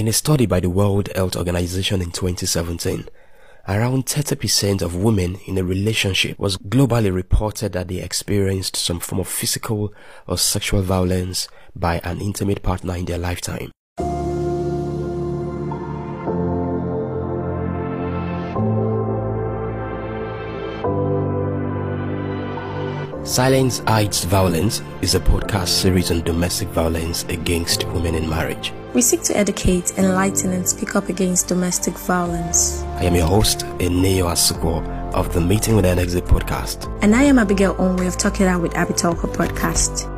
In a study by the World Health Organization in 2017, around 30% of women in a relationship was globally reported that they experienced some form of physical or sexual violence by an intimate partner in their lifetime. Silence Hides Violence is a podcast series on domestic violence against women in marriage. We seek to educate, enlighten, and speak up against domestic violence. I am your host, Eneo Asuko of the Meeting with an Exit podcast. And I am Abigail Onwe of Talk It Out with Arbietalker podcast.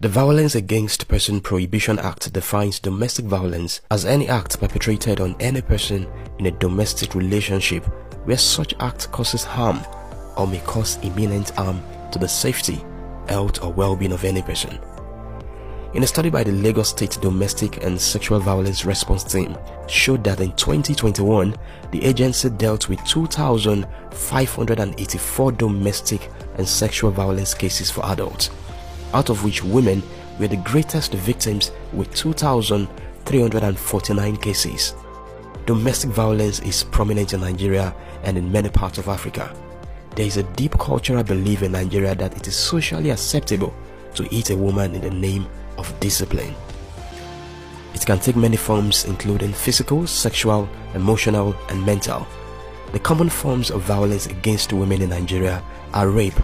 The Violence Against Person Prohibition Act defines domestic violence as any act perpetrated on any person in a domestic relationship where such act causes harm or may cause imminent harm to the safety, health or well-being of any person. In a study by the Lagos State Domestic and Sexual Violence Response Team showed that in 2021, the agency dealt with 2,584 domestic and sexual violence cases for adults, out of which women were the greatest victims with 2,349 cases. Domestic violence is prominent in Nigeria and in many parts of Africa. There is a deep cultural belief in Nigeria that it is socially acceptable to eat a woman in the name of discipline. It can take many forms including physical, sexual, emotional, and mental. The common forms of violence against women in Nigeria are rape,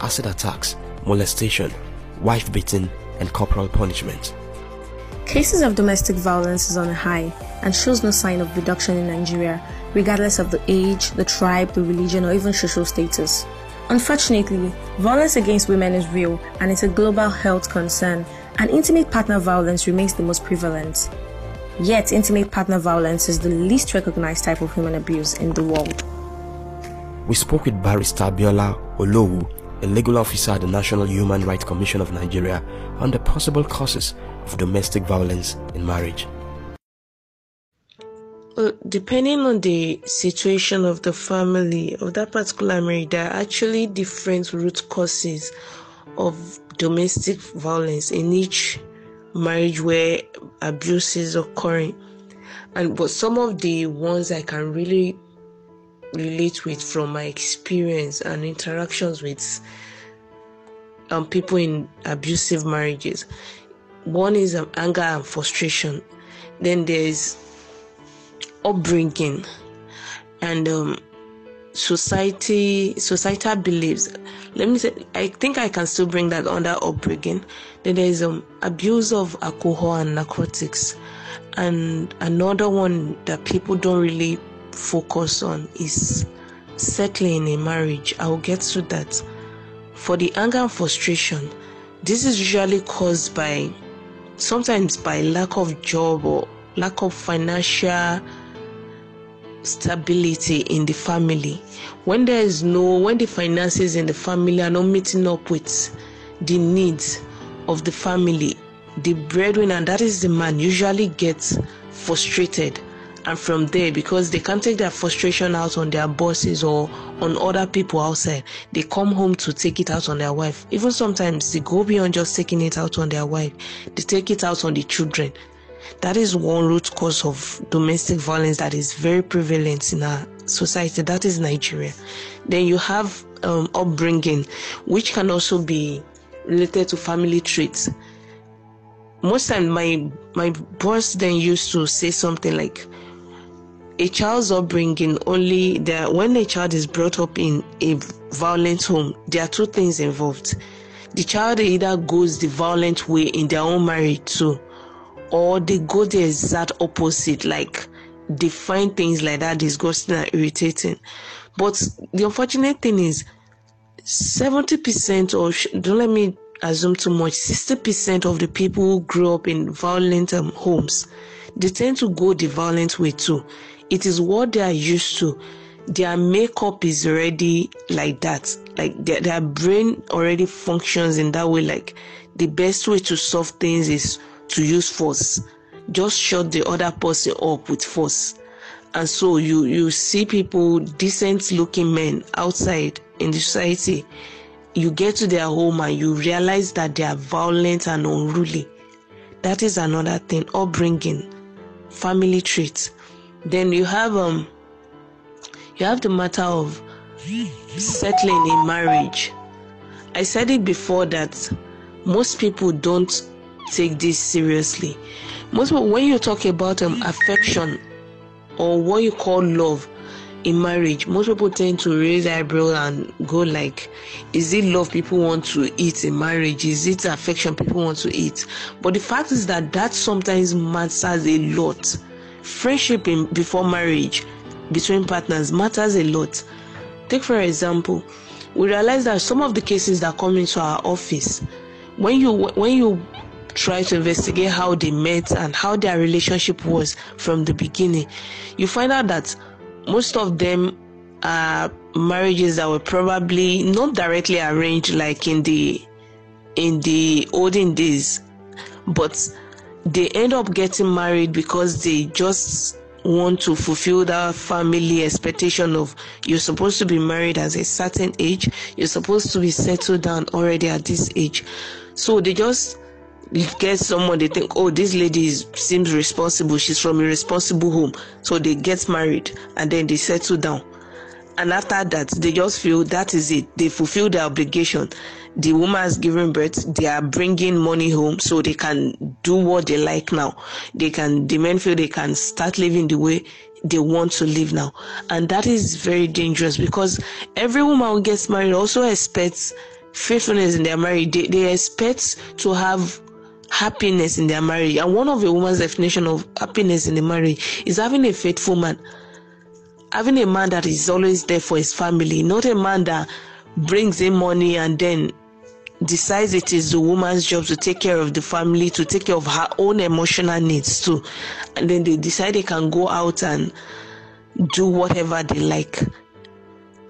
acid attacks, molestation, wife beating, and corporal punishment. Cases of domestic violence is on a high and shows no sign of reduction in Nigeria, regardless of the age, the tribe, the religion, or even social status. Unfortunately, violence against women is real and it's a global health concern, and intimate partner violence remains the most prevalent. Yet, intimate partner violence is the least recognized type of human abuse in the world. We spoke with Barrister Biola Olowu, a legal officer at the National Human Rights Commission of Nigeria, on the possible causes of domestic violence in marriage. Well, depending on the situation of the family of that particular marriage, there are actually different root causes of domestic violence in each marriage where abuse is occurring. And but some of the ones I can really relate with from my experience and interactions with um, people in abusive marriages. One is um, anger and frustration. Then there's upbringing and um, society societal beliefs. Let me say i think i can still bring that under upbringing. Then there's um abuse of alcohol and narcotics. And another one that people don't really focus on is settling in a marriage. I'll get to that. For the anger and frustration this is usually caused by sometimes by lack of job or lack of financial stability in the family. When there is no when the finances in the family are not meeting up with the needs of the family the breadwinner that is the man usually gets frustrated. And from there because they can't take their frustration out on their bosses or on other people outside they come home to take it out on their wife. Even sometimes they go beyond just taking it out on their wife. They take it out on the children that is one root cause of domestic violence that is very prevalent in our society. That is Nigeria. Then you have um, upbringing, which can also be related to family traits. Most time, my my boss then used to say something like, "A child's upbringing only there when a child is brought up in a violent home, there are two things involved. The child either goes the violent way in their own marriage too." Or they go the exact opposite, like they find things like that disgusting and irritating. But the unfortunate thing is, 70% or don't let me assume too much, 60% of the people who grow up in violent um, homes, they tend to go the violent way too. It is what they are used to. Their makeup is already like that. Like their, their brain already functions in that way. Like the best way to solve things is to use force just shut the other person up with force and so you you see people decent looking men outside in the society you get to their home and you realize that they are violent and unruly. That is another thing. Upbringing, family traits. Then you have um you have the matter of settling in marriage. I said it before that most people don't take this seriously. Most people, when you talk about um, affection or what you call love in marriage, most people tend to raise eyebrow and go like, "Is it love people want to eat in marriage? Is it affection people want to eat?" But the fact is that that sometimes matters a lot. Friendship in, before marriage between partners matters a lot. Take for example, we realize that some of the cases that come into our office, when you when you try to investigate how they met and how their relationship was from the beginning, you find out that most of them are marriages that were probably not directly arranged like in the in the olden days, but they end up getting married because they just want to fulfill that family expectation of you're supposed to be married at a certain age, you're supposed to be settled down already at this age. So they just get someone they think, oh, this lady is, seems responsible, she's from a responsible home. So they get married and then they settle down. And after that, they just feel that is it. They fulfill their obligation the woman has given birth, they are bringing money home so they can do what they like now. They can, the men feel they can start living the way they want to live now. And that is very dangerous because every woman who gets married also expects faithfulness in their marriage. They, they expect to have happiness in their marriage. And one of a woman's definition of happiness in the marriage is having a faithful man. Having a man that is always there for his family, not a man that brings in money and then decides it is the woman's job to take care of the family, to take care of her own emotional needs too. And then they decide they can go out and do whatever they like.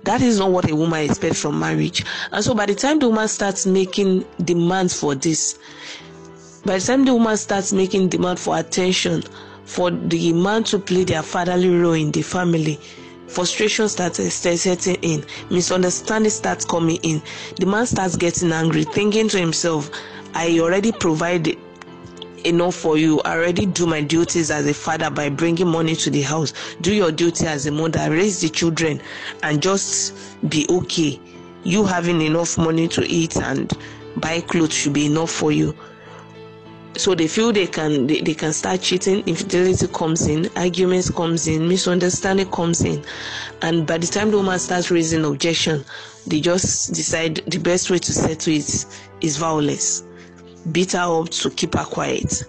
That is not what a woman expects from marriage. And so by the time the woman starts making demands for this, by the time the woman starts making demand for attention, for the man to play their fatherly role in the family, frustration starts setting in, misunderstanding starts coming in. The man starts getting angry, thinking to himself, I already provided enough for you. I already do my duties as a father by bringing money to the house. Do your duty as a mother, raise the children, and just be okay. You having enough money to eat and buy clothes should be enough for you so they feel they can they, they can start cheating. Infidelity comes in arguments comes in misunderstanding comes in. And by the time the woman starts raising objection they just decide the best way to settle it is violence. Beat her up to keep her quiet.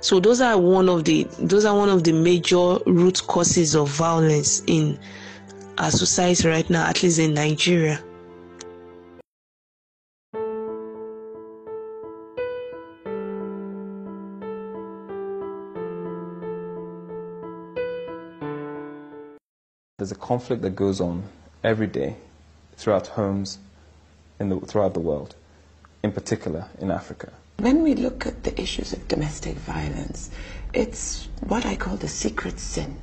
So those are one of the those are one of the major root causes of violence in our society right now at least in nigeria There's a conflict that goes on every day throughout homes in the, throughout the world, in particular in Africa. When we look at the issues of domestic violence, it's what I call the secret sin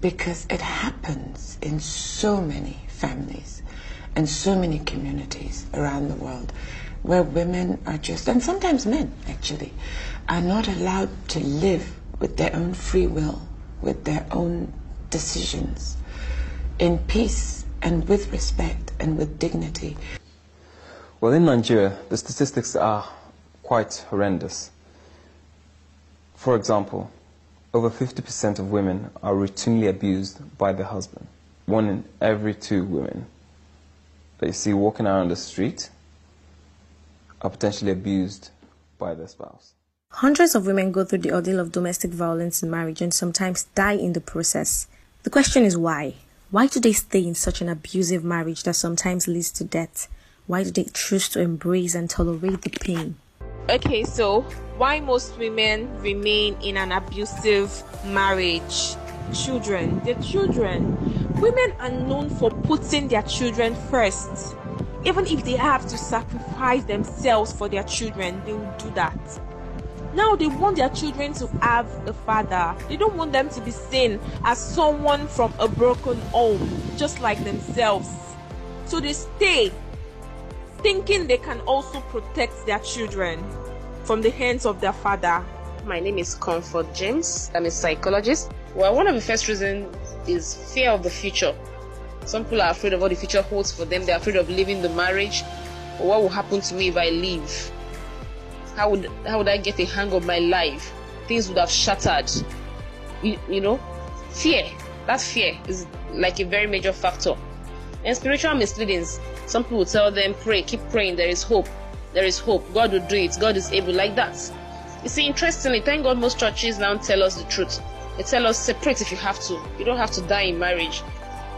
because it happens in so many families and so many communities around the world where women are just, and sometimes men actually, are not allowed to live with their own free will, with their own decisions in peace and with respect and with dignity. Well, in Nigeria, the statistics are quite horrendous. For example, over 50% of women are routinely abused by their husband. One in every two women that you see walking around the street are potentially abused by their spouse. Hundreds of women go through the ordeal of domestic violence in marriage and sometimes die in the process. The question is why? Why do they stay in such an abusive marriage that sometimes leads to death? Why do they choose to embrace and tolerate the pain? Okay, so why most women remain in an abusive marriage? Children, the children. Women are known for putting their children first. Even if they have to sacrifice themselves for their children, they will do that. Now they want their children to have a father. They don't want them to be seen as someone from a broken home, just like themselves. So they stay thinking they can also protect their children from the hands of their father. My name is Comfort James. I'm a psychologist. Well, one of the first reasons is fear of the future. Some people are afraid of what the future holds for them. They're afraid of leaving the marriage. What will happen to me if I leave? How would how would I get a hang of my life? Things would have shattered. You, you know, fear. That fear is like a very major factor. And spiritual misleadings. Some people tell them, pray, keep praying, there is hope. There is hope. God will do it. God is able, like that. You see, interestingly, thank God most churches now tell us the truth. They tell us separate if you have to. You don't have to die in marriage.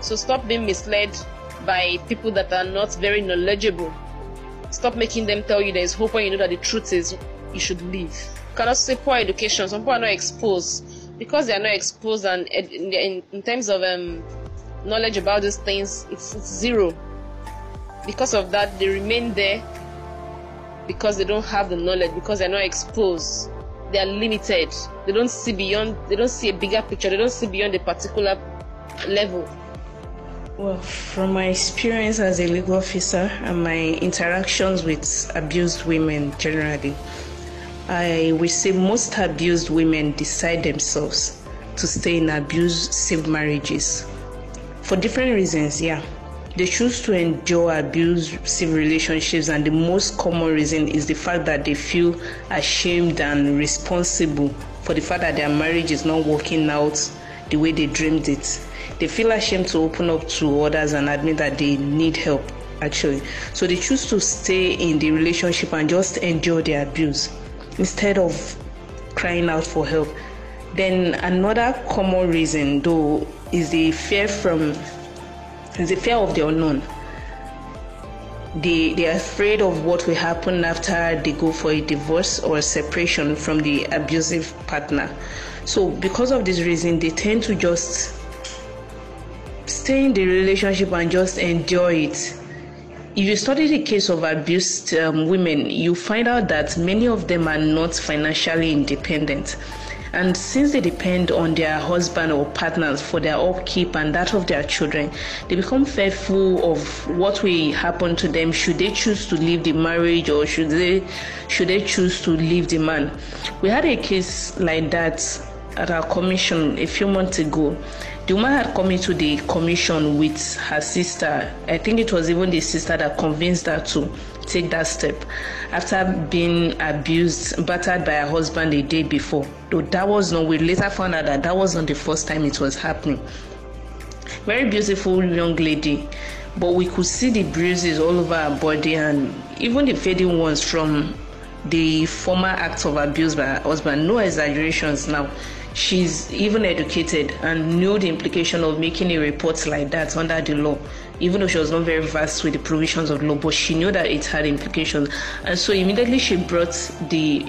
So stop being misled by people that are not very knowledgeable. Stop making them tell you there is hope when you know that the truth is you should leave. Cannot say poor education. Some people are not exposed because they are not exposed, and in, in, in terms of um, knowledge about these things, it's, it's zero. Because of that, they remain there because they don't have the knowledge, because they're not exposed. They are limited. They don't see beyond. They don't see a bigger picture. They don't see beyond a particular level. Well, from my experience as a legal officer and my interactions with abused women generally, I would say most abused women decide themselves to stay in abusive marriages for different reasons, yeah. They choose to endure abusive relationships, and the most common reason is the fact that they feel ashamed and responsible for the fact that their marriage is not working out the way they dreamed it they feel ashamed to open up to others and admit that they need help actually. So they choose to stay in the relationship and just endure the abuse instead of crying out for help. Then another common reason though is the fear from is the fear of the unknown. They they are afraid of what will happen after they go for a divorce or separation from the abusive partner. So because of this reason they tend to just stay in the relationship and just enjoy it. If you study the case of abused um, women, you find out that many of them are not financially independent. And since they depend on their husband or partners for their upkeep and that of their children, they become fearful of what will happen to them should they choose to leave the marriage or should they should they choose to leave the man. We had a case like that at our commission a few months ago the woman had come into the commission with her sister. I think it was even the sister that convinced her to take that step after being abused, battered by her husband the day before. Though that was not, we later found out that that wasn't the first time it was happening. Very beautiful young lady, but we could see the bruises all over her body and even the fading ones from the former acts of abuse by her husband. No exaggerations now she's even educated and knew the implication of making a report like that under the law. Even though she was not very versed with the provisions of law but she knew that it had implications. And so immediately she brought the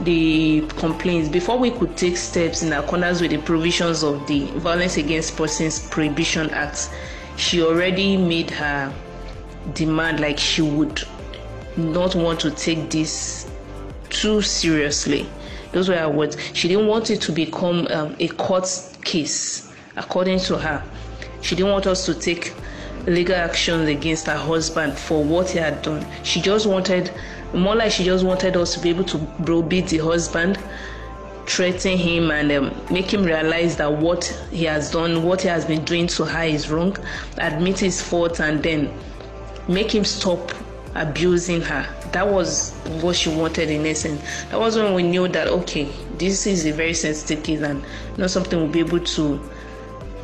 the complaints. Before we could take steps in accordance with the provisions of the violence against persons prohibition act she already made her demand like she would not want to take this too seriously those were her words. She didn't want it to become um, a court case, according to her. She didn't want us to take legal actions against her husband for what he had done. She just wanted, more like she just wanted us to be able to browbeat the husband, threaten him, and um, make him realize that what he has done, what he has been doing to her is wrong, admit his fault, and then make him stop abusing her. That was what she wanted in essence. That was when we knew that okay, this is a very sensitive case and not something we'll be able to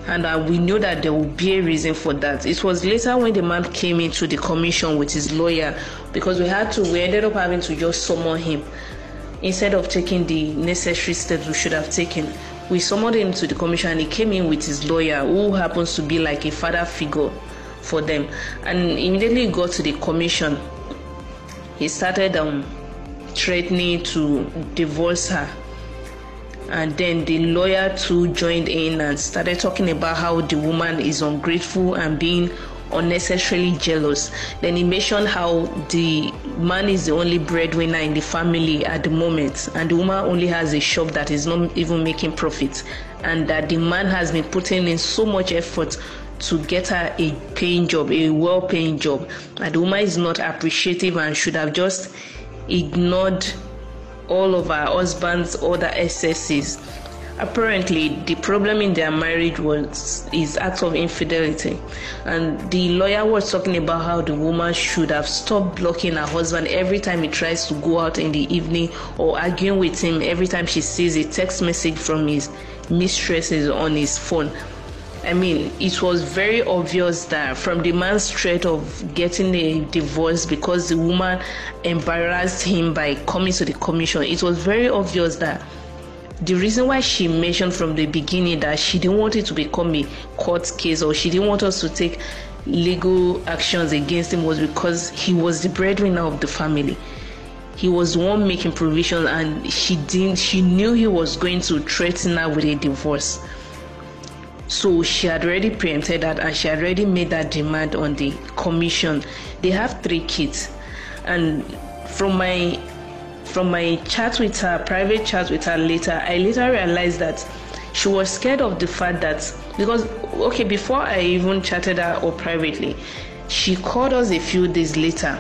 and uh, we knew that there would be a reason for that. It was later when the man came into the commission with his lawyer because we had to, we ended up having to just summon him instead of taking the necessary steps we should have taken. We summoned him to the commission and he came in with his lawyer who happens to be like a father figure for them. And immediately got to the commission, he started um, threatening to divorce her. And then the lawyer too joined in and started talking about how the woman is ungrateful and being unnecessarily jealous. Then he mentioned how the man is the only breadwinner in the family at the moment, and the woman only has a shop that is not even making profit, and that the man has been putting in so much effort to get her a paying job, a well paying job. And the woman is not appreciative and should have just ignored all of her husband's other excesses. Apparently, the problem in their marriage was is acts of infidelity, and the lawyer was talking about how the woman should have stopped blocking her husband every time he tries to go out in the evening or arguing with him every time she sees a text message from his mistresses on his phone. I mean, it was very obvious that from the man's threat of getting a divorce because the woman embarrassed him by coming to the commission, it was very obvious that the reason why she mentioned from the beginning that she didn't want it to become a court case or she didn't want us to take legal actions against him was because he was the breadwinner of the family. He was the one making provision and she didn't she knew he was going to threaten her with a divorce so she had already preempted that and she had already made that demand on the commission. They have three kids. And from my from my chat with her private chat with her later i later realized that she was scared of the fact that because okay before i even chatted her or privately she called us a few days later.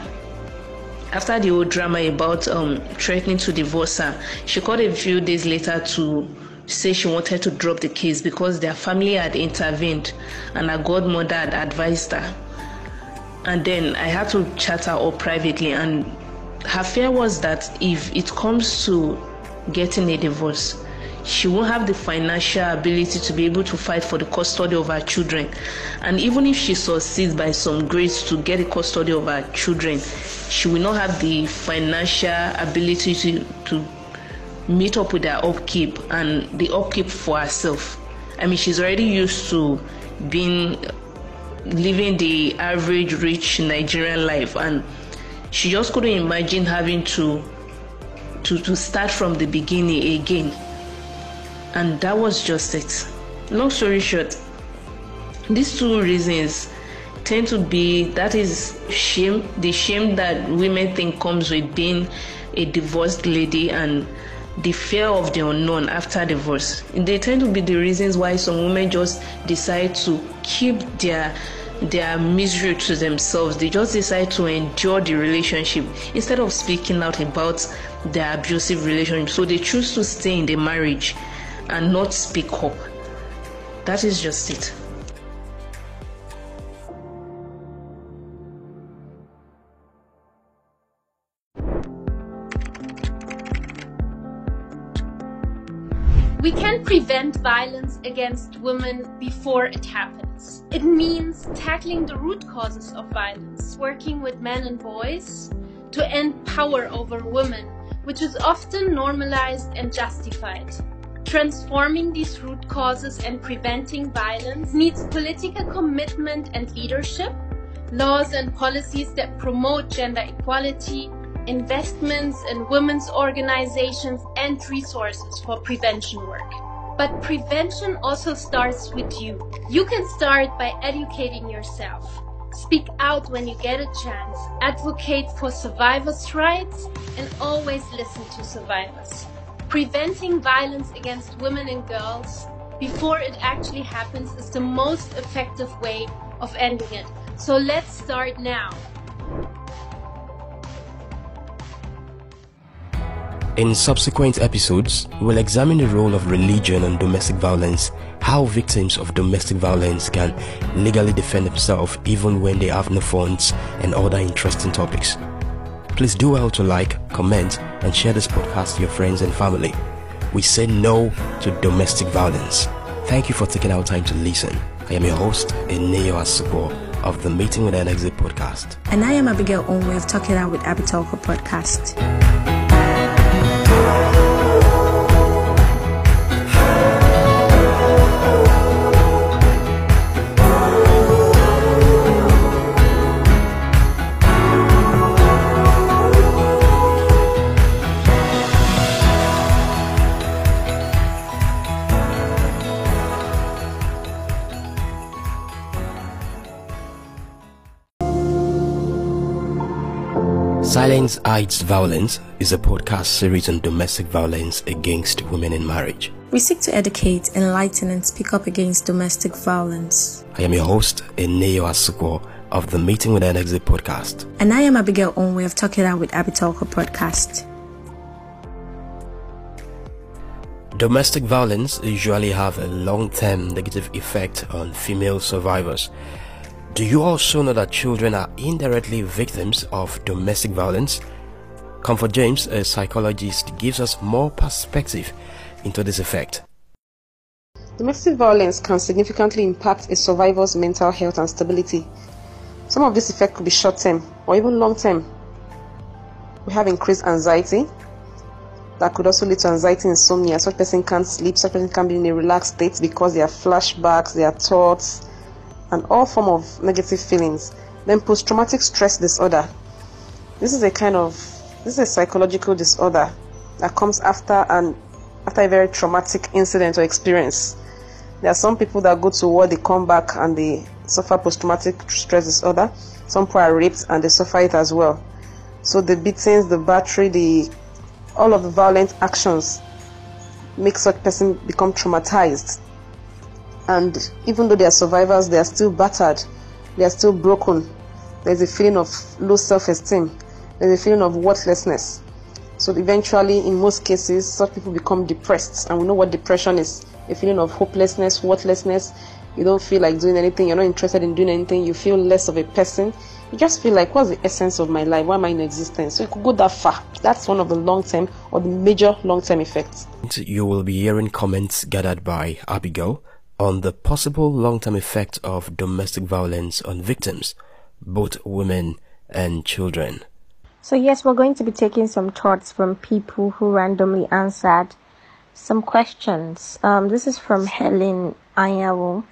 After the whole drama about um, threatening to divorce her, she called a few days later to say she wanted to drop the case because their family had intervened and her godmother had advised her. And then I had to chat her up privately, and her fear was that if it comes to getting a divorce, she won't have the financial ability to be able to fight for the custody of her children. And even if she succeeds by some grace to get the custody of her children, she will not have the financial ability to, to meet up with her upkeep and the upkeep for herself. I mean, she's already used to being living the average rich Nigerian life, and she just couldn't imagine having to to, to start from the beginning again and that was just it. Long story short, these two reasons tend to be that is shame, the shame that women think comes with being a divorced lady and the fear of the unknown after divorce. They tend to be the reasons why some women just decide to keep their their misery to themselves. They just decide to endure the relationship instead of speaking out about their abusive relationship. So they choose to stay in the marriage and not speak up. That is just it. Prevent violence against women before it happens. It means tackling the root causes of violence, working with men and boys to end power over women, which is often normalized and justified. Transforming these root causes and preventing violence needs political commitment and leadership, laws and policies that promote gender equality, investments in women's organizations, and resources for prevention work. But prevention also starts with you. You can start by educating yourself. Speak out when you get a chance. Advocate for survivors' rights and always listen to survivors. Preventing violence against women and girls before it actually happens is the most effective way of ending it. So let's start now. In subsequent episodes, we'll examine the role of religion and domestic violence, how victims of domestic violence can legally defend themselves even when they have no funds, and other interesting topics. Please do well to like, comment, and share this podcast to your friends and family. We say no to domestic violence. Thank you for taking our time to listen. I am your host, Eneo Asupo of the Meeting with an Exit podcast. And I am Abigail Onwe of Talking Out with Arbietalker podcast. Thank you. Silence Hides Violence is a podcast series on domestic violence against women in marriage. We seek to educate, enlighten, and speak up against domestic violence. I am your host, Eneo Asuko of the Meeting with an Exit podcast. And I am Abigail Onwe of Talking Out with Arbietalker podcast. Domestic violence usually have a long-term negative effect on female survivors. Do you also know that children are indirectly victims of domestic violence? Comfort James, a psychologist, gives us more perspective into this effect. Domestic violence can significantly impact a survivor's mental health and stability. Some of this effect could be short term or even long term. We have increased anxiety. That could also lead to anxiety and insomnia. Such person can't sleep, such person can't be in a relaxed state because there are flashbacks, there are thoughts, and all form of negative feelings. Then post-traumatic stress disorder. This is a kind of this is a psychological disorder that comes after an after a very traumatic incident or experience. There are some people that go to war, they come back and they suffer post-traumatic stress disorder. Some people are raped and they suffer it as well. So the beatings, the battery, the all of the violent actions make such person become traumatized. And even though they are survivors, they are still battered, they are still broken. There's a feeling of low self-esteem. There's a feeling of worthlessness. So eventually, in most cases, such people become depressed, and we know what depression is a feeling of hopelessness, worthlessness. You don't feel like doing anything, you're not interested in doing anything, you feel less of a person. You just feel like, what's the essence of my life? Why am I in existence? So it could go that far. That's one of the long term or the major long term effects. You will be hearing comments gathered by Abigail on the possible long term effect of domestic violence on victims, both women and children. So, yes, we're going to be taking some thoughts from people who randomly answered some questions. Um, this is from Helen Ayawo.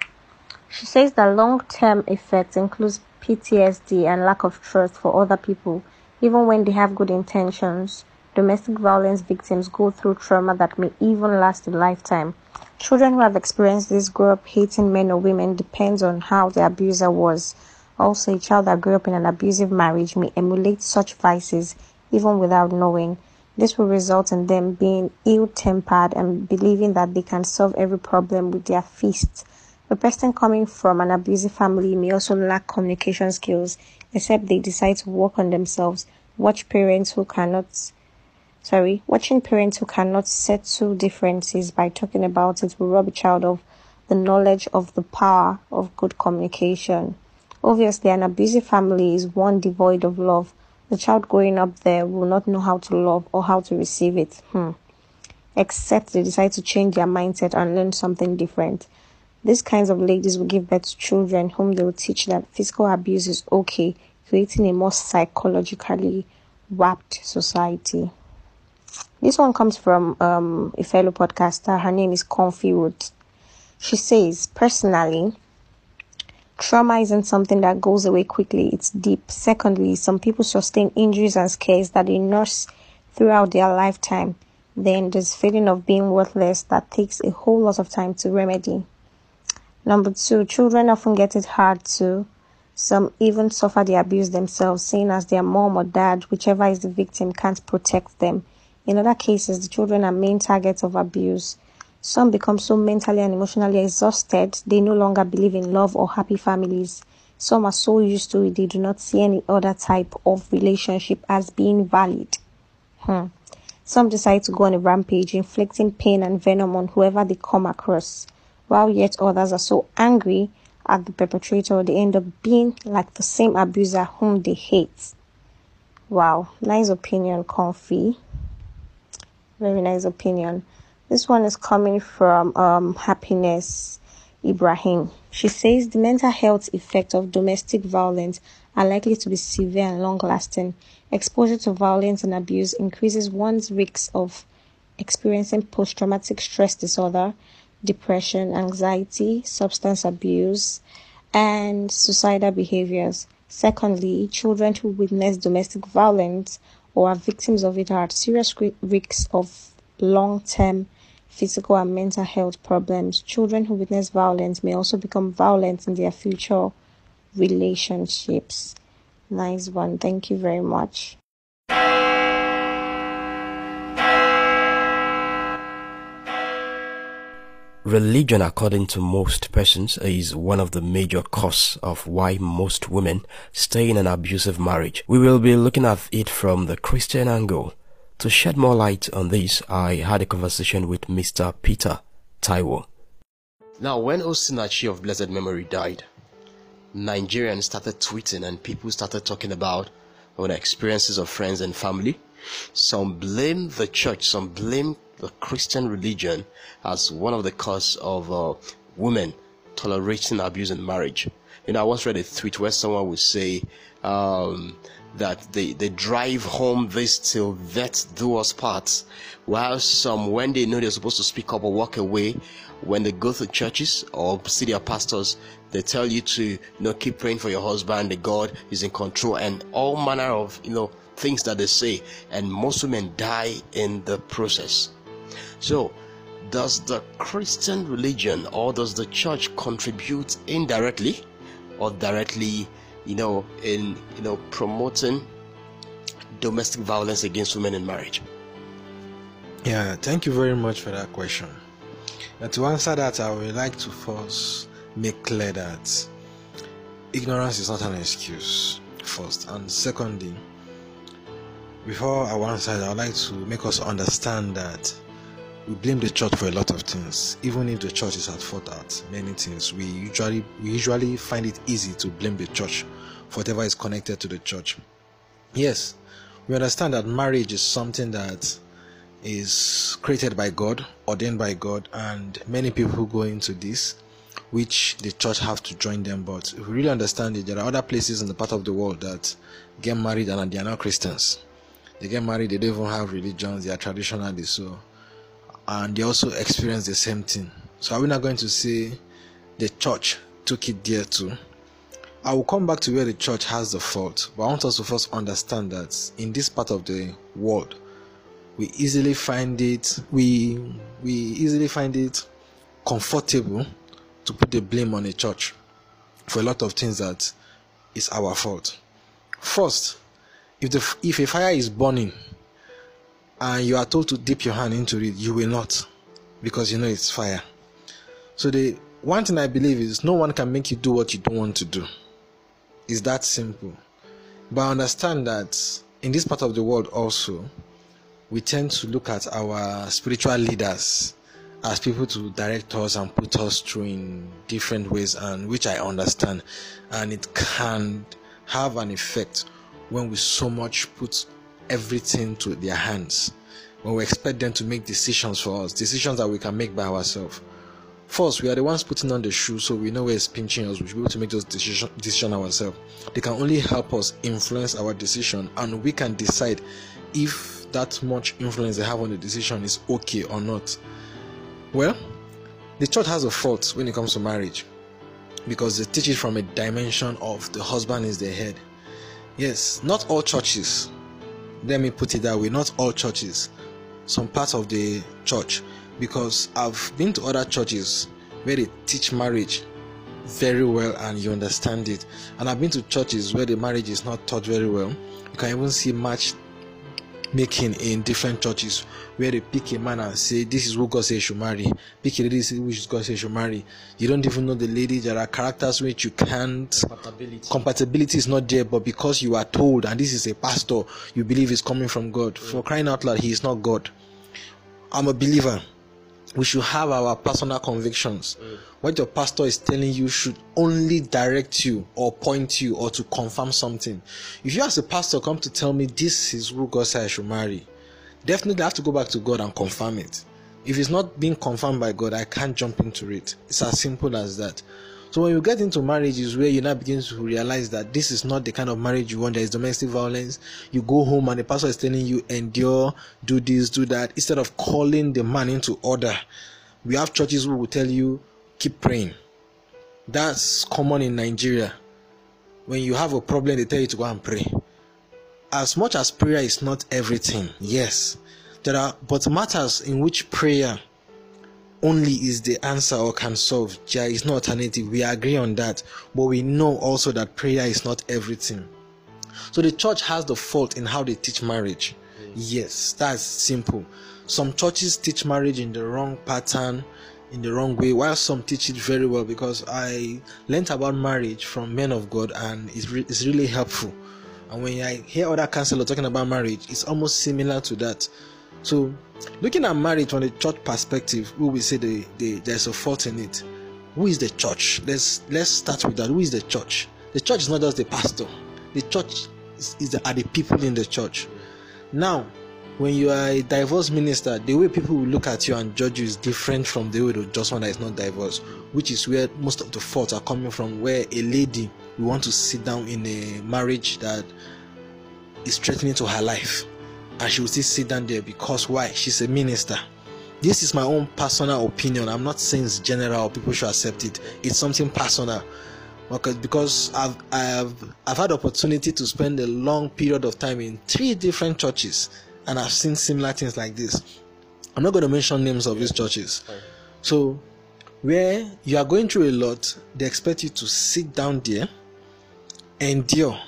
She says that long-term effects includes PTSD and lack of trust for other people, even when they have good intentions. Domestic violence victims go through trauma that may even last a lifetime. Children who have experienced this grow up hating men or women depends on how the abuser was. Also, a child that grew up in an abusive marriage may emulate such vices even without knowing. This will result in them being ill tempered and believing that they can solve every problem with their fists. A person coming from an abusive family may also lack communication skills, except they decide to work on themselves. Watch parents who cannot sorry, watching parents who cannot settle differences by talking about it will rob a child of the knowledge of the power of good communication. Obviously, an abusive family is one devoid of love. The child growing up there will not know how to love or how to receive it. Hmm. Except they decide to change their mindset and learn something different. These kinds of ladies will give birth to children whom they will teach that physical abuse is okay, creating a more psychologically warped society. This one comes from um, a fellow podcaster. Her name is Comfy Root. She says, personally, Trauma isn't something that goes away quickly, it's deep. Secondly, some people sustain injuries and scares that they nurse throughout their lifetime. Then there's feeling of being worthless that takes a whole lot of time to remedy. Number two, children often get it hard to. Some even suffer the abuse themselves, seeing as their mom or dad, whichever is the victim, can't protect them. In other cases, the children are main targets of abuse. Some become so mentally and emotionally exhausted they no longer believe in love or happy families. Some are so used to it they do not see any other type of relationship as being valid. Hmm. Some decide to go on a rampage, inflicting pain and venom on whoever they come across, while yet others are so angry at the perpetrator they end up being like the same abuser whom they hate. Wow, nice opinion, Comfy. Very nice opinion. This one is coming from um, Happiness Ibrahim. She says the mental health effects of domestic violence are likely to be severe and long lasting. Exposure to violence and abuse increases one's risk of experiencing post traumatic stress disorder, depression, anxiety, substance abuse, and suicidal behaviors. Secondly, children who witness domestic violence or are victims of it are at serious risks of long term physical and mental health problems. Children who witness violence may also become violent in their future relationships. Nice one. Thank you very much. Religion, according to most persons, is one of the major causes of why most women stay in an abusive marriage. We will be looking at it from the Christian angle. To shed more light on this, I had a conversation with Mr. Peter Taiwo. Now, when Osinachi of blessed memory died, Nigerians started tweeting and people started talking about own experiences of friends and family. Some blame the church, some blame the Christian religion as one of the cause of uh, women tolerating abuse in marriage. You know, I once read a tweet where someone would say um, that they, they drive home this till that do us part, while some, when they know they're supposed to speak up or walk away, when they go to churches or see their pastors, they tell you to you know keep praying for your husband, the God is in control, and all manner of you know things that they say, and most women die in the process. So, does the Christian religion or does the church contribute indirectly or directly, you know, in you know promoting domestic violence against women in marriage? Yeah, thank you very much for that question. And to answer that, I would like to first make clear that ignorance is not an excuse, first. And secondly, before I answer, I would like to make us understand that we blame the church for a lot of things. Even if the church is at fault at many things, we usually we usually find it easy to blame the church for whatever is connected to the church. Yes, we understand that marriage is something that is created by God, ordained by God, and many people go into this, which the church have to join them. But if we really understand it, there are other places in the part of the world that get married and they are not Christians. They get married, they don't even have religions, they are traditionalists. So and they also experience the same thing. So are we not going to say the church took it there too? I will come back to where the church has the fault, but I want us to first understand that in this part of the world, we easily find it we we easily find it comfortable to put the blame on the church for a lot of things that is our fault. First, if the if a fire is burning and you are told to dip your hand into it, you will not because you know it's fire. So the one thing I believe is no one can make you do what you don't want to do. It's that simple. But I understand that in this part of the world also, we tend to look at our spiritual leaders as people to direct us and put us through in different ways and which I understand and it can have an effect when we so much put everything to their hands when we expect them to make decisions for us, decisions that we can make by ourselves. First, we are the ones putting on the shoe, so we know where it's pinching us. We should be able to make those decisions decision ourselves. They can only help us influence our decision, and we can decide if that much influence they have on the decision is okay or not. Well, the church has a fault when it comes to marriage because they teach it from a dimension of the husband is the head. Yes, not all churches let me put it that way not all churches some parts of the church because i've been to other churches where they teach marriage very well and you understand it. And i've been to churches where the marriage is not taught very well. You can even see match making in different churches where they pick a man and say this is who God says you should marry. Pick a lady which God says you should marry. You don't even know the lady. There are characters which you can't compatibility. compatibility is not there, but because you are told and this is a pastor, you believe is coming from God. For crying out loud, he is not God. I'm a believer we should have our personal convictions. Mm. What your pastor is telling you should only direct you or point you or to confirm something. If you as a pastor come to tell me this is who God said I should marry, definitely I have to go back to God and confirm it. If it's not being confirmed by God, I can't jump into it. It's as simple as that. So when you get into marriages where you now begin to realize that this is not the kind of marriage you want, there is domestic violence, you go home and the pastor is telling you endure, do this, do that, instead of calling the man into order. We have churches who will tell you keep praying. That's common in Nigeria. When you have a problem, they tell you to go and pray. As much as prayer is not everything, yes, there are but matters in which prayer only is the answer or can solve. There is no alternative. We agree on that. But we know also that prayer is not everything. So the church has the fault in how they teach marriage. Yes, that's simple. Some churches teach marriage in the wrong pattern. in the wrong way, while some teach it very well. Because I learned about marriage from men of God, and it's, re- it's really helpful. And when I hear other counselors talking about marriage, it's almost similar to that. So, looking at marriage from a church perspective, we will say the, the, there's a fault in it. Who is the church? Let's let's start with that. Who is the church? The church is not just the pastor. The church is, is the, are the people in the church. Now, when you are a divorce minister, the way people will look at you and judge you is different from the way the just one that is not divorced, which is where most of the faults are coming from. Where a lady will want to sit down in a marriage that is threatening to her life, and she will still sit down there because why? She's a minister. This is my own personal opinion. I'm not saying it's general. People should accept it. It's something personal because because I've I've I've had opportunity to spend a long period of time in three different churches and I've seen similar things like this. I'm not going to mention names of these churches. So where you are going through a lot, they expect you to sit down there, endure,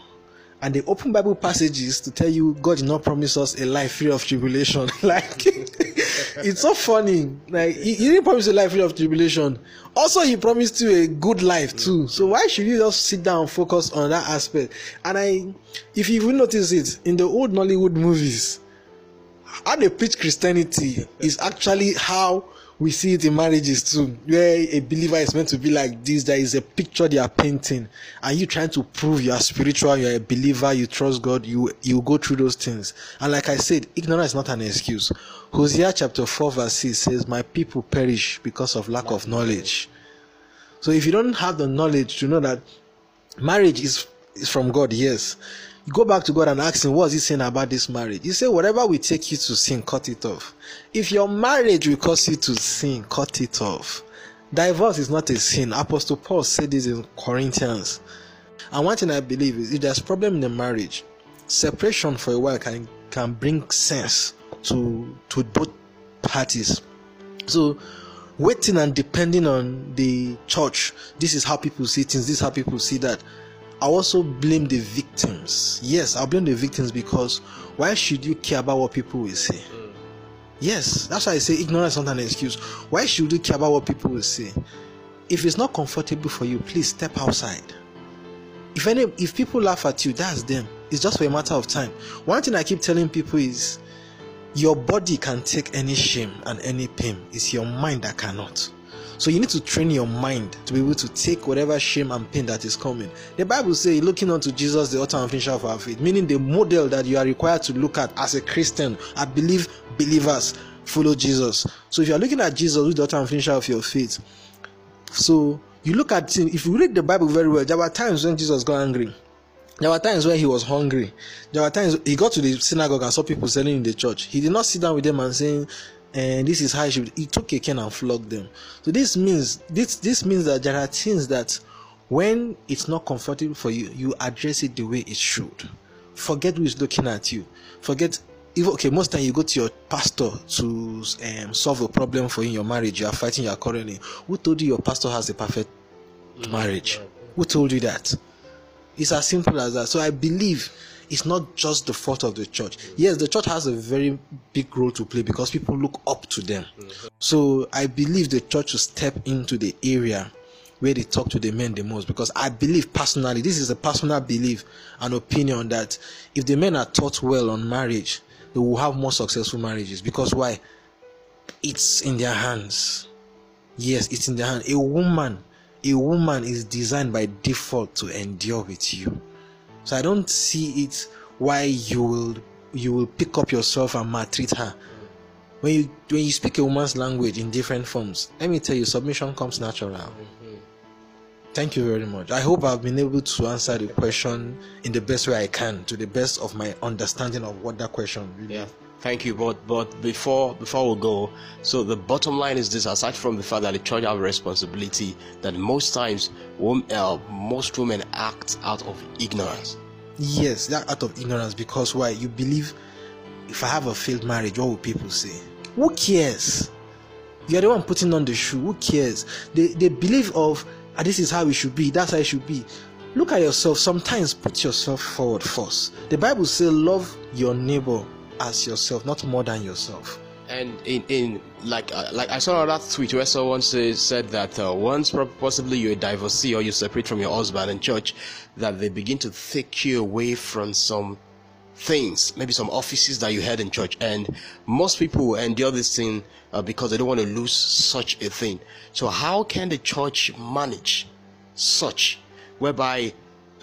and they open Bible passages to tell you God did not promise us a life free of tribulation. like it's so funny. Like he, he, didn't promise a life free of tribulation. Also, he promised you a good life too. So why should you just sit down and focus on that aspect? And I, if you will notice it in the old Nollywood movies, how they preach Christianity is actually how we see it in marriages too, where a believer is meant to be like this. There is a picture they are painting, and you trying to prove you are spiritual, you are a believer, you trust God, you you go through those things. And like I said, ignorance is not an excuse. Hosea chapter 4, verse 6 says, My people perish because of lack of knowledge. So if you don't have the knowledge to know that marriage is, is from God, yes. Go back to God and ask Him, What's He saying about this marriage? He say, Whatever will take you to sin, cut it off. If your marriage will cause you to sin, cut it off. Divorce is not a sin. Apostle Paul said this in Corinthians. And one thing I believe is if there's problem in the marriage, separation for a while can, can bring sense to to both parties. So waiting and depending on the church, this is how people see things, this is how people see that. I also blame the victims. Yes, I blame the victims because why should you care about what people will say? Yes, that's why I say ignorance is not an excuse. Why should you care about what people will say? If it's not comfortable for you, please step outside. If any if people laugh at you, that's them. It's just for a matter of time. One thing I keep telling people is your body can take any shame and any pain, it's your mind that cannot. So you need to train your mind to be able to take whatever shame and pain that is coming. The Bible says, looking unto Jesus, the author and finisher of our faith, meaning the model that you are required to look at as a Christian. I believe believers follow Jesus. So if you are looking at Jesus, who's the author and finisher of your faith, so you look at him, if you read the Bible very well, there were times when Jesus got angry. There were times when he was hungry. There were times he got to the synagogue and saw people selling in the church. He did not sit down with them and saying, and this is how should. He took a cane and flogged them. So this means this this means that there are things that when it's not comfortable for you, you address it the way it should. Forget who is looking at you. Forget if okay, most time you go to your pastor to um, solve a problem for in your marriage. You are fighting your currently. Who told you your pastor has a perfect marriage? Who told you that? It's as simple as that. So I believe it's not just the fault of the church. Yes, the church has a very big role to play because people look up to them. So I believe the church should step into the area where they talk to the men the most because I believe personally, this is a personal belief and opinion that if the men are taught well on marriage, they will have more successful marriages because why? It's in their hands. Yes, it's in their hand. A woman, a woman is designed by default to endure with you. So I don't see it why you will you will pick up yourself and maltreat her. When you when you speak a woman's language in different forms, let me tell you, submission comes natural. Mm-hmm. Thank you very much. I hope I've been able to answer the question in the best way I can, to the best of my understanding of what that question really. Yeah. Thank you, but but before before we go, so the bottom line is this: aside from the fact that the church have a responsibility, that most times, women, uh, most women act out of ignorance. Yes, that out of ignorance because why? You believe if I have a failed marriage, what will people say? Who cares? You're the one putting on the shoe. Who cares? They they believe of ah, this is how it should be. That's how it should be. Look at yourself. Sometimes put yourself forward first. The Bible says, "Love your neighbor as yourself, not more than yourself. And in, in like uh, like I saw another tweet where someone say, said that uh, once possibly you're a divorcee or you separate from your husband in church, that they begin to take you away from some things, maybe some offices that you had in church. And most people endure this thing uh, because they don't want to lose such a thing. So how can the church manage such, whereby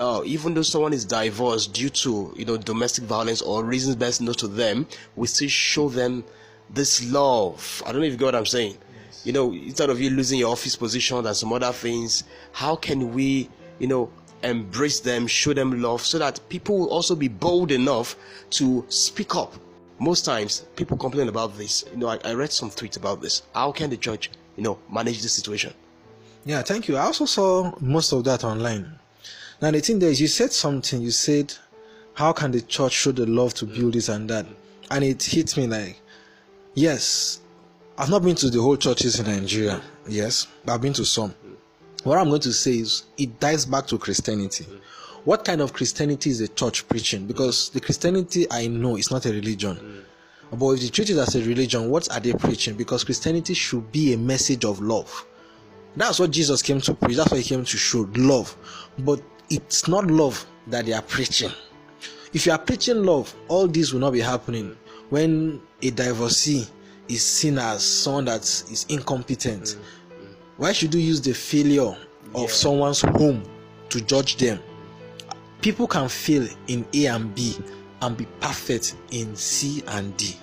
uh, even though someone is divorced due to you know domestic violence or reasons best known to them, we still show them this love. I don't know if you get what I'm saying. Yes. You know, instead of you losing your office position and some other things, how can we, you know, embrace them, show them love, so that people will also be bold enough to speak up. Most times, people complain about this. You know, I, I read some tweets about this. How can the church, you know, manage this situation? Yeah, thank you. I also saw most of that online. Now, the thing there is, you said something. You said, "How can the church show the love to build this and that?" And it hit me like, yes, I've not been to the whole churches in Nigeria. Yes, I've been to some what I'm going to say is it dies back to Christianity. What kind of Christianity is the church preaching? Because the Christianity I know is not a religion. But if they treat it as a religion, what are they preaching? Because Christianity should be a message of love. That's what Jesus came to preach. That's what he came to show love. But it's not love that they are preaching. If you are preaching love, all this will not be happening. When a divorcee is seen as someone that is incompetent, mm, mm. why should you use the failure of yeah. someone's home to judge them? People can fail in A and B and be perfect in C and D.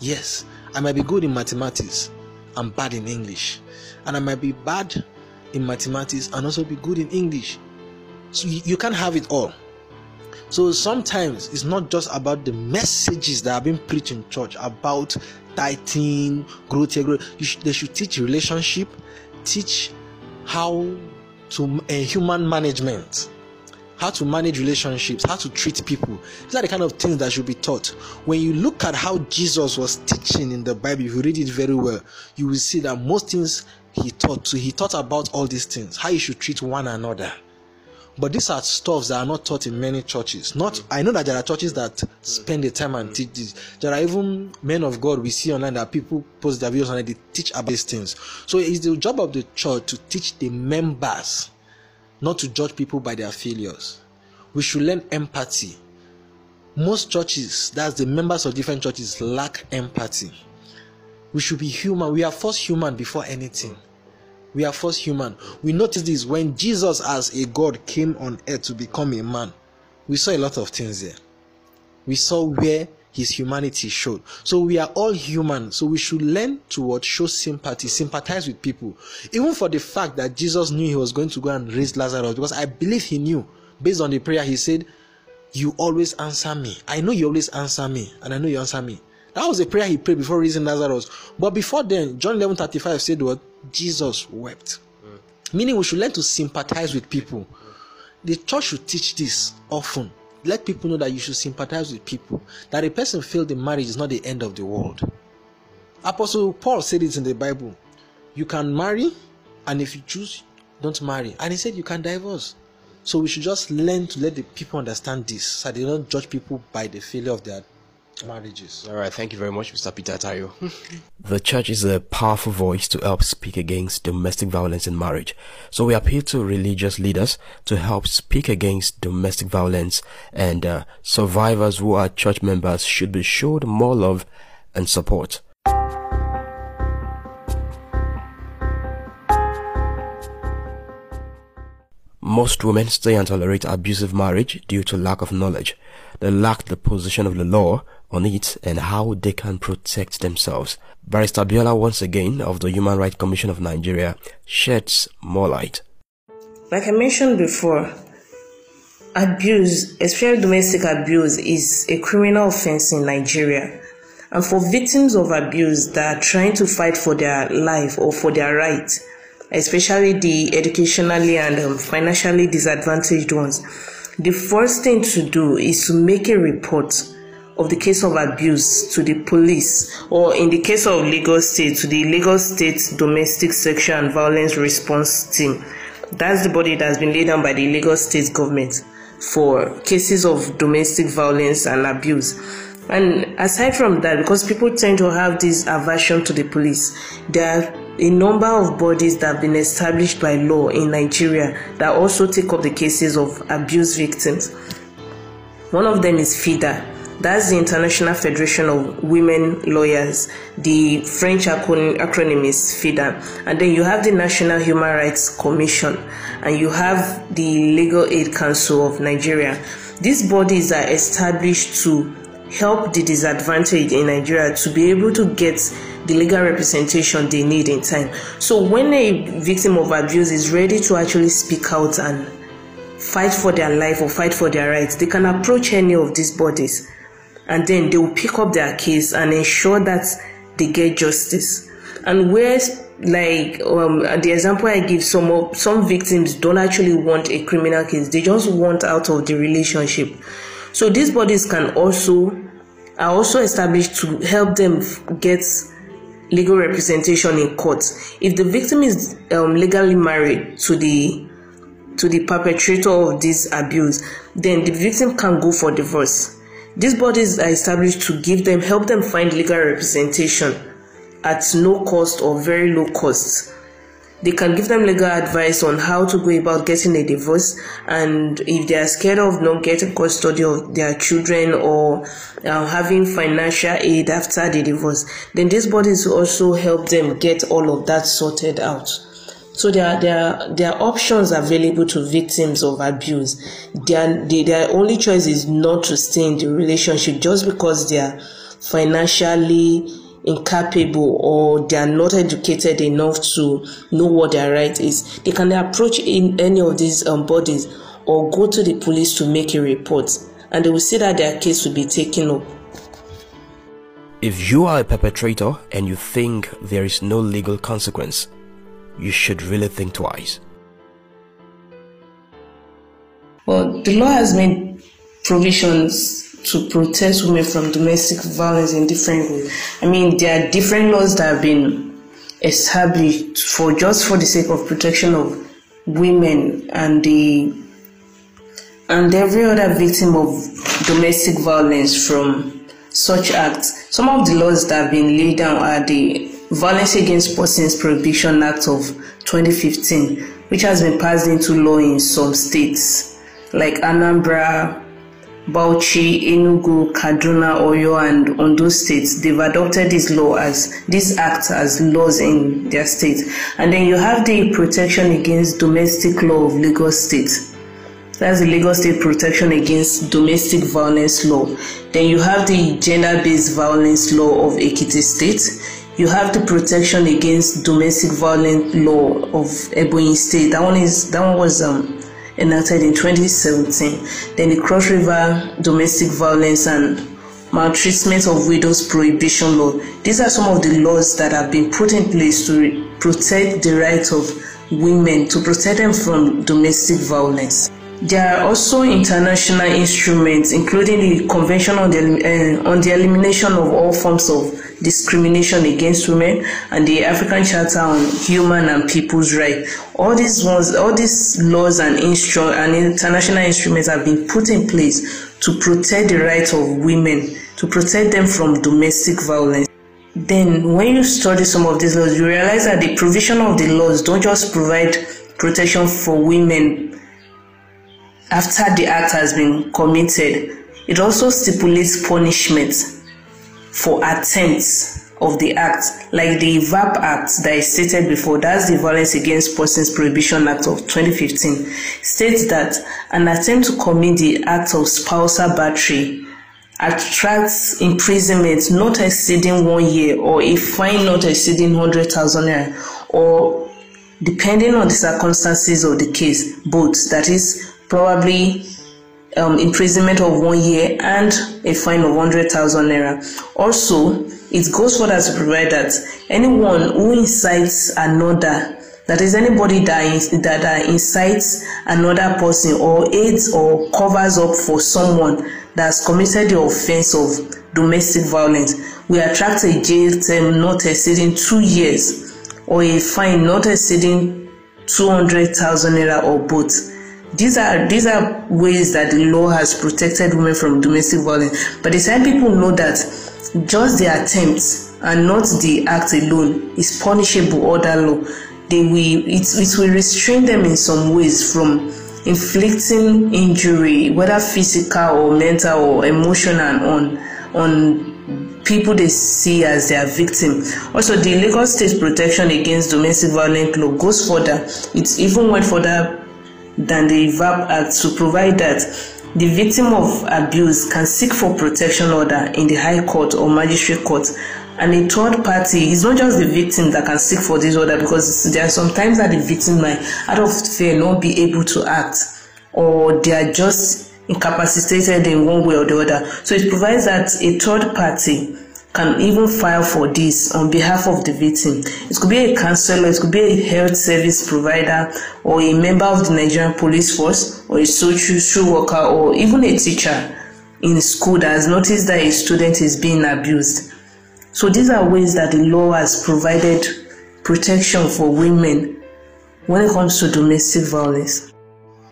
Yes, I might be good in mathematics and bad in English, and I might be bad in mathematics and also be good in English. So you, can't have it all. So sometimes it's not just about the messages that have been preached in church about tithing, growth, growth. Should, they should teach relationship, teach how to uh, human management how to manage relationships, how to treat people. These are the kind of things that should be taught. When you look at how Jesus was teaching in the Bible, if you read it very well, you will see that most things he taught. He taught about all these things, how you should treat one another. But these are stuffs that are not taught in many churches. Not I know that there are churches that spend the time and teach this. There are even men of God we see online that people post their videos and they teach about these things. So it's the job of the church to teach the members, not to judge people by their failures. We should learn empathy. Most churches, that's the members of different churches, lack empathy. We should be human. We are first human before anything. We are first human. We notice this when Jesus, as a God, came on earth to become a man. We saw a lot of things there. We saw where his humanity showed. So we are all human. So we should learn to what show sympathy, sympathize with people. Even for the fact that Jesus knew he was going to go and raise Lazarus, because I believe he knew, based on the prayer, he said, You always answer me. I know you always answer me, and I know you answer me. That was a prayer he prayed before raising Lazarus. But before then, John 11 35 said what? Jesus wept. Mm. Meaning we should learn to sympathize with people. The church should teach this often. Let people know that you should sympathize with people. That a person failed in marriage is not the end of the world. Apostle Paul said it in the Bible. You can marry, and if you choose, don't marry. And he said you can divorce. So we should just learn to let the people understand this so they don't judge people by the failure of their marriages. All right, thank you very much, Mr. Peter Tayo. the church is a powerful voice to help speak against domestic violence in marriage. So we appeal to religious leaders to help speak against domestic violence, and uh, survivors who are church members should be showed more love and support. Most women stay and tolerate abusive marriage due to lack of knowledge. They lack the position of the law on it and how they can protect themselves. Barrister Biola once again of the Human Rights Commission of Nigeria sheds more light. Like I mentioned before, abuse, especially domestic abuse, is a criminal offense in Nigeria. And for victims of abuse that are trying to fight for their life or for their rights, especially the educationally and um, financially disadvantaged ones, the first thing to do is to make a report of the case of abuse to the police, or in the case of Lagos State, to the Lagos State Domestic Sexual and Violence Response Team. That's the body that's been laid down by the Lagos State government for cases of domestic violence and abuse. And aside from that, because people tend to have this aversion to the police, there are a number of bodies that have been established by law in Nigeria that also take up the cases of abuse victims. One of them is FIDA, that's the International Federation of Women Lawyers. The French acronym is FIDA. And then you have the National Human Rights Commission and you have the Legal Aid Council of Nigeria. These bodies are established to help the disadvantaged in Nigeria to be able to get the legal representation they need in time. So when a victim of abuse is ready to actually speak out and fight for their life or fight for their rights, they can approach any of these bodies and then they will pick up their case and ensure that they get justice. And where, like um, the example I give, some some victims don't actually want a criminal case; they just want out of the relationship. So these bodies can also are also established to help them get legal representation in court. If the victim is um, legally married to the to the perpetrator of this abuse, then the victim can go for divorce these bodies are established to give them, help them find legal representation at no cost or very low cost. They can give them legal advice on how to go about getting a divorce, and if they are scared of not getting custody of their children or uh, having financial aid after the divorce, then these bodies also help them get all of that sorted out. So there are, there are, there are options available to victims of abuse. Their, their only choice is not to stay in the relationship just because they are financially incapable or they are not educated enough to know what their right is. They can approach in any of these um, bodies or go to the police to make a report and they will see that their case will be taken up. If you are a perpetrator and you think there is no legal consequence, you should really think twice. Well, the law has made provisions to protect women from domestic violence in different ways. I mean, there are different laws that have been established for just for the sake of protection of women and the and every other victim of domestic violence from such acts. Some of the laws that have been laid down are the Violence Against Persons Prohibition Act of 2015, which has been passed into law in some states like Anambra, Bauchi, Enugu, Kaduna, Oyo, and Ondo states, they've adopted this law as this act as laws in their state. And then you have the Protection Against Domestic Law of Lagos State. That's the Lagos State Protection Against Domestic Violence Law. Then you have the Gender Based Violence Law of Ekiti State you have the protection against domestic violence law of Ebonyi State. That one is that one was um, enacted in 2017. Then the Cross River Domestic Violence and Maltreatment of Widows Prohibition Law. These are some of the laws that have been put in place to protect the rights of women, to protect them from domestic violence. There are also international instruments, including the Convention on the, uh, on the Elimination of All Forms of Discrimination Against Women and the African Charter on Human and People's Rights. All these ones, all these laws and, instru- and international instruments have been put in place to protect the rights of women, to protect them from domestic violence. Then, when you study some of these laws, you realize that the provision of the laws don't just provide protection for women after the act has been committed, it also stipulates punishment for attempts of the act, like the VAP Act that I stated before, that's the Violence Against Persons Prohibition Act of 2015, states that an attempt to commit the act of spousal battery attracts imprisonment not exceeding one year or a fine not exceeding 100,000 naira or depending on the circumstances of the case, both, that is probably um, imprisonment of one year and a fine of 100,000 naira. Also, it goes further to provide that anyone who incites another, that is anybody that, that, incites another person or aids or covers up for someone that has committed the offense of domestic violence, will attract a jail term not exceeding two years or a fine not exceeding 200,000 naira or both these are these are ways that the law has protected women from domestic violence. But the time people know that just the attempts and not the act alone is punishable under law, they will it, it will restrain them in some ways from inflicting injury, whether physical or mental or emotional, on on people they see as their victim. Also, the Lagos State Protection Against Domestic Violence Law goes further. It even went further than the VAP Act to provide that the victim of abuse can seek for protection order in the High Court or Magistrate Court. And a third party is not just the victim that can seek for this order because there are sometimes that the victim might, out of fear, not be able to act or they are just incapacitated in one way or the other. So it provides that a third party can even file for this on behalf of the victim. It could be a counselor, it could be a health service provider, or a member of the Nigerian police force, or a social worker, or even a teacher in school that has noticed that a student is being abused. So these are ways that the law has provided protection for women when it comes to domestic violence.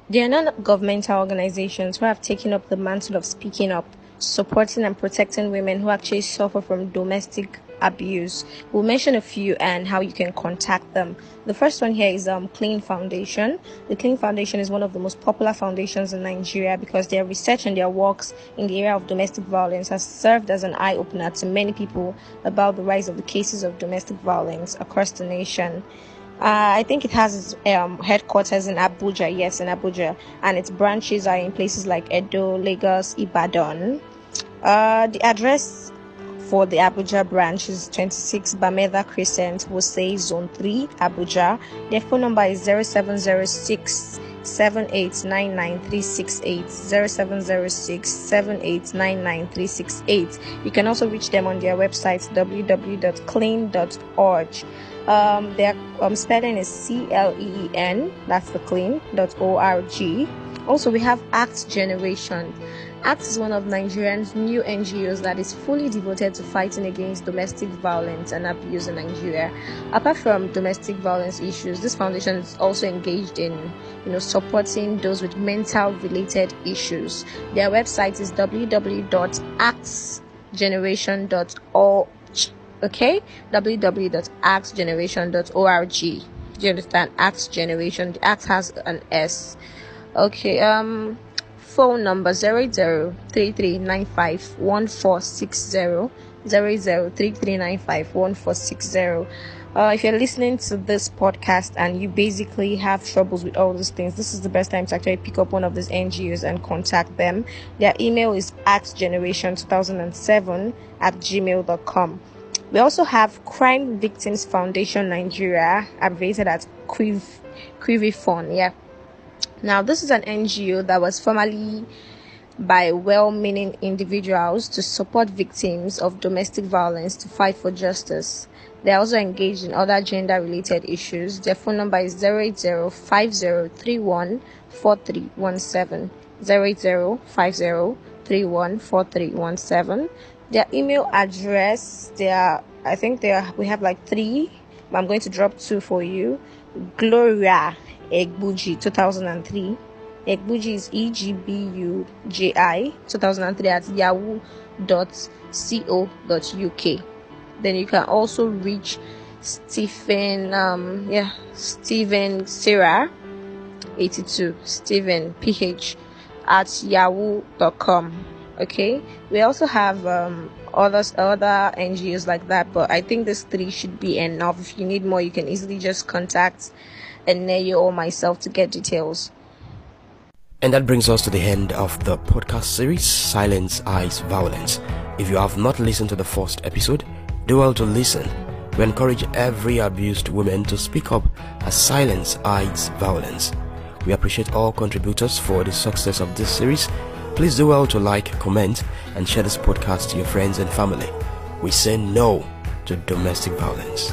There are non-governmental organizations who have taken up the mantle of speaking up supporting and protecting women who actually suffer from domestic abuse. We'll mention a few and how you can contact them. The first one here is um, CLEEN Foundation. The CLEEN Foundation is one of the most popular foundations in Nigeria because their research and their works in the area of domestic violence has served as an eye opener to many people about the rise of the cases of domestic violence across the nation. Uh, I think it has its um, headquarters in Abuja, yes, in Abuja, and its branches are in places like Edo, Lagos, Ibadan. Uh, the address for the Abuja branch is 26 Bameda Crescent, Wuse Zone 3, Abuja. Their phone number is 0706 7899368 0706 7899368. You can also reach them on their website www.cleen.org. Um, their um, spelling is C L E E N, that's the clean, dot O R G. Also, we have Act Generation. ACT is one of Nigeria's new NGOs that is fully devoted to fighting against domestic violence and abuse in Nigeria. Apart from domestic violence issues, this foundation is also engaged in, you know, supporting those with mental related issues. Their website is www.actsgeneration.org okay? Www.axgeneration.org do you understand? Acts generation the act has an s. Okay um phone number 0033951460 0033951460 uh, if you're listening to this podcast and you basically have troubles with all these things, this is the best time to actually pick up one of these NGOs and contact them. Their email is actsgeneration2007 at gmail.com. We also have Crime Victims Foundation Nigeria, abbreviated as Quiv CRIVIFON. Yeah. Now, this is an NGO that was formerly by well-meaning individuals to support victims of domestic violence to fight for justice. They are also engaged in other gender-related issues. Their phone number is 08050314317. 08050314317 their email address they are i think they are we have like three but i'm going to drop two for you. Gloria egbuji 2003 egbuji is e-g-b-u-j-i 2003 at yahoo.co.uk then you can also reach stephen um yeah stephen sarah 82 stephen ph at yahoo.com okay? We also have um others other ngos like that but i think this three should be enough. If you need more you can easily just contact Eneyo or myself to get details. And that brings us to the end of the podcast series silence eyes violence. If you have not listened to the first episode do well to listen. We encourage every abused woman to speak up as silence eyes violence. We appreciate all contributors for the success of this series Please do well to like, comment, and share this podcast to your friends and family. We say no to domestic violence.